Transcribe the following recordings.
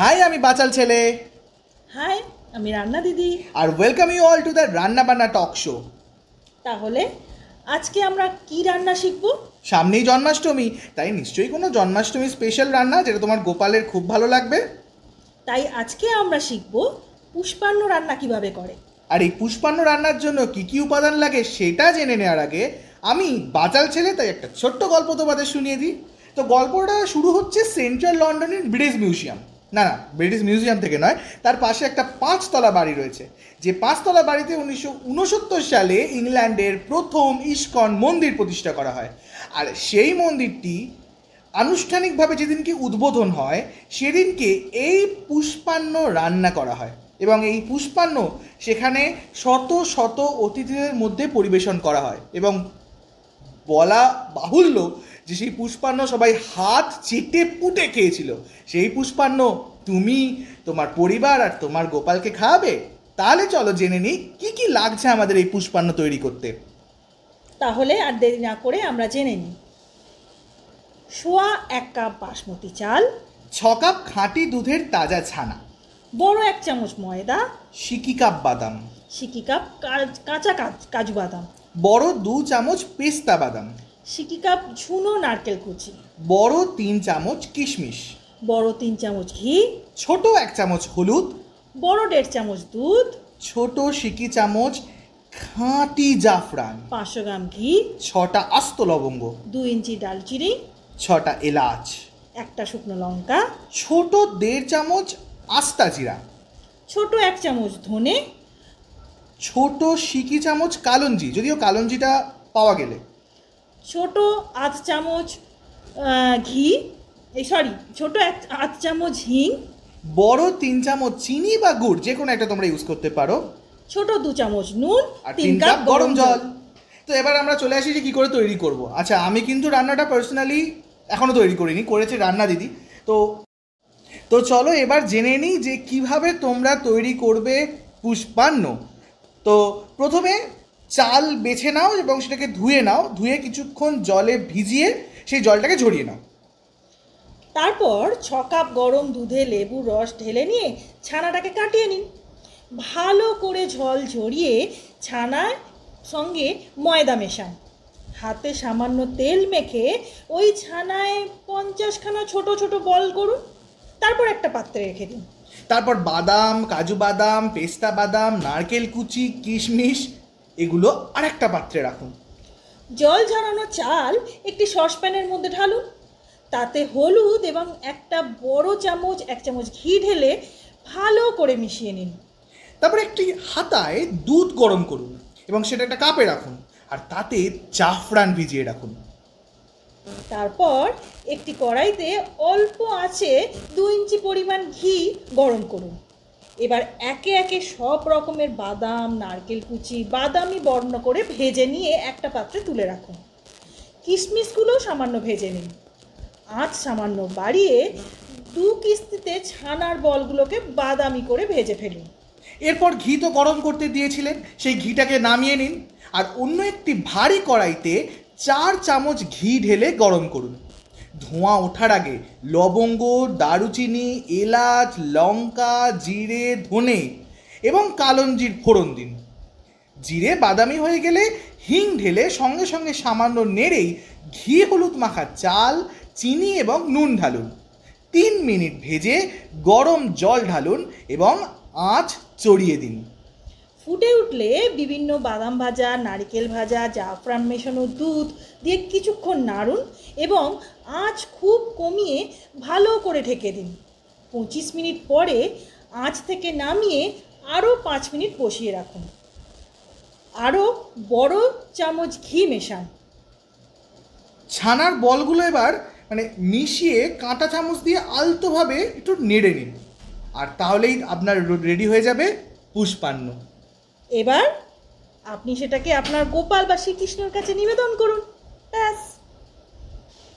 High আমি বাচাল ছেলে। High আমি রান্না দিদি। আর welcome you all to the রান্না বান্না টক শো তাহলে আজকে আমরা কি রান্না শিখব? সামনেই জন্মাষ্টমী তাই নিশ্চয়ই কোনো জন্মাষ্টমী স্পেশাল রান্না যেটা তোমার গোপালের খুব ভালো লাগবে? তাই আজকে আমরা শিখব পুষ্পান্ন রান্না কীভাবে করে। আর এই পুষ্পান্ন রান্নার জন্য কি কি উপাদান লাগে সেটা জেনে নেওয়ার আগে আমি বাচাল ছেলে তাই একটা ছোট্ট গল্প তোমাদের শুনিয়ে দিই। তো গল্পটা শুরু হচ্ছে সেন্ট্রাল লন্ডনের ব্রিটিশ মিউজিয়াম না না ব্রিটিশ মিউজিয়াম থেকে নয়, তার পাশে একটা পাঁচতলা বাড়ি রয়েছে। যে পাঁচতলা বাড়িতে উনিশশো উনসত্তর সালে ইংল্যান্ডের প্রথম ইস্কন মন্দির প্রতিষ্ঠা করা হয়। আর সেই মন্দিরটি আনুষ্ঠানিকভাবে যেদিনকে উদ্বোধন হয়, সেদিনকে এই পুষ্পান্ন রান্না করা হয়। এবং এই পুষ্পান্ন সেখানে শত শত অতিথিদের মধ্যে পরিবেশন করা হয়। এবং বলা বাহুল্য যে সেই পুষ্পান্ন সবাই হাত চেটে পুটে খেয়েছিল। সেই পুষ্পান্ন তুমি তোমার পরিবার আর তোমার গোপালকে খাওয়াবে? তাহলে চলো জেনে নিই কী কী লাগছে আমাদের এই পুষ্পান্ন তৈরি করতে? তাহলে আর দেরি না করে আমরা জেনে নিই। সোয়া এক কাপ বাসমতি চাল ছ কাপ খাঁটি দুধের তাজা ছানা বড় এক চামচ ময়দা সিকি কাপ বাদাম সিকি কাপ কাঁচা কাজ- কাজু বাদাম। বড় দু চামচ পেস্তা বাদাম সিকি কাপ ঝুনো নারকেল কুচি। বড় তিন চামচ কিশমিশ। বড় তিন চামচ ঘি। ছোট এক চামচ হলুদ। বড় দেড় চামচ দুধ। ছোট সিকি চামচ খাঁটি জাফরান। পাঁচশো গ্রাম ঘি। ছটা আস্ত লবঙ্গ। দু ইঞ্চি ডালচিনি। ছটা এলাচ। একটা শুকনো লঙ্কা। ছোট দেড় চামচ আস্তা জিরা। ছোট এক চামচ ধনে। ছোট সিকি চামচ কালঞ্জি। যদিও কালঞ্জিটা পাওয়া গেলে। ছোট আধ চামচ ঘি এই সরি ছোট এক আধ চামচ হিং বড় তিন চামচ চিনি বা গুড় যে কোনো একটা তোমরা ইউজ করতে পারো। ছোট দু চামচ নুন আর তিন কাপ গরম জল। তো এবার আমরা চলে আসি যে কী করে তৈরি করব। আচ্ছা আমি কিন্তু রান্নাটা পার্সোনালি এখনও তৈরি করিনি করেছে রান্না দিদি। তো তো চলো এবার জেনে নিই যে কীভাবে তোমরা তৈরি করবে পুষ্পান্ন। তো প্রথমে চাল বেছে নাও এবং সেটাকে ধুয়ে নাও ধুয়ে কিছুক্ষণ জলে ভিজিয়ে সেই জলটাকে ঝরিয়ে নাও। তারপর ছ কাপ গরম দুধে লেবুর রস ঢেলে নিয়ে ছানাটাকে কাটিয়ে নিন। ভালো করে ঝল ঝরিয়ে ছানার সঙ্গে ময়দা মেশান। হাতে সামান্য তেল মেখে ওই ছানায় পঞ্চাশখানা ছোট ছোট বল করুন। তারপর একটা পাত্রে রেখে দিন। তারপর বাদাম কাজু বাদাম পেস্তা বাদাম নারকেল কুচি কিশমিশ এগুলো আরেকটা পাত্রে রাখুন। জল ঝরানো চাল একটি সসপ্যানের মধ্যে ঢালুন। তাতে হলুদ এবং একটা বড় চামচ এক চামচ ঘি ঢেলে ভালো করে মিশিয়ে নিন। তারপর একটি হাতায় দুধ গরম করুন এবং সেটা একটা কাপে রাখুন আর তাতে জাফরান ভিজিয়ে রাখুন। তারপর একটি কড়াইতে অল্প আছে দু ইঞ্চি পরিমাণ ঘি গরম করুন। এবার একে একে সব রকমের বাদাম, নারকেল কুচি, বাদামি বর্ণ করে ভেজে নিয়ে একটা পাত্রে তুলে রাখুন কিশমিশগুলো সামান্য ভেজে নিন। আঁচ সামান্য বাড়িয়ে দু কিস্তিতে ছানার বলগুলোকে বাদামি করে ভেজে ফেলুন। এরপর ঘি তো গরম করতে দিয়েছিলেন, সেই ঘিটাকে নামিয়ে নিন। আর অন্য একটি ভারী কড়াইতে চার চামচ ঘি ঢেলে গরম করুন। ধোঁয়া ওঠার আগে লবঙ্গ, দারুচিনি, এলাচ, লঙ্কা, জিরে, ধনে এবং কালঞ্জির ফোড়ন দিন। জিরে বাদামি হয়ে গেলে হিং ঢেলে সঙ্গে সঙ্গে সামান্য নেড়েই ঘি, হলুদ মাখা চাল, চিনি এবং নুন ঢালুন। তিন মিনিট ভেজে গরম জল ঢালুন এবং আঁচ চড়িয়ে দিন। ফুটে উঠলে বিভিন্ন বাদাম ভাজা, নারকেল ভাজা, জাফরান মেশানো দুধ দিয়ে কিছুক্ষণ নাড়ুন এবং আঁচ খুব কমিয়ে ভালো করে ঢেকে দিন। পঁচিশ মিনিট পরে আঁচ থেকে নামিয়ে আরও পাঁচ মিনিট বসিয়ে রাখুন। আরও বড় চামচ ঘি মেশান। ছানার বলগুলো এবার মানে মিশিয়ে কাঁটা চামচ দিয়ে আলতোভাবে একটু নেড়ে নিন। আর তাহলেই আপনার রেডি হয়ে যাবে পুষ্পান্ন। এবার আপনি সেটাকে আপনার গোপাল বা শ্রীকৃষ্ণের কাছে নিবেদন করুন। ব্যাস।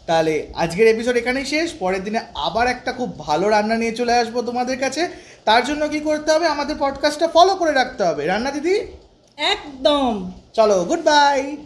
তাহলে আজকের এপিসোড এখানেই শেষ। পরের দিনে আবার একটা খুব ভালো রান্না নিয়ে চলে আসব তোমাদের কাছে। তার জন্য কি করতে হবে? আমাদের পডকাস্টটা ফলো করে রাখতে হবে। রান্না দিদি? একদম। চলো গুড বাই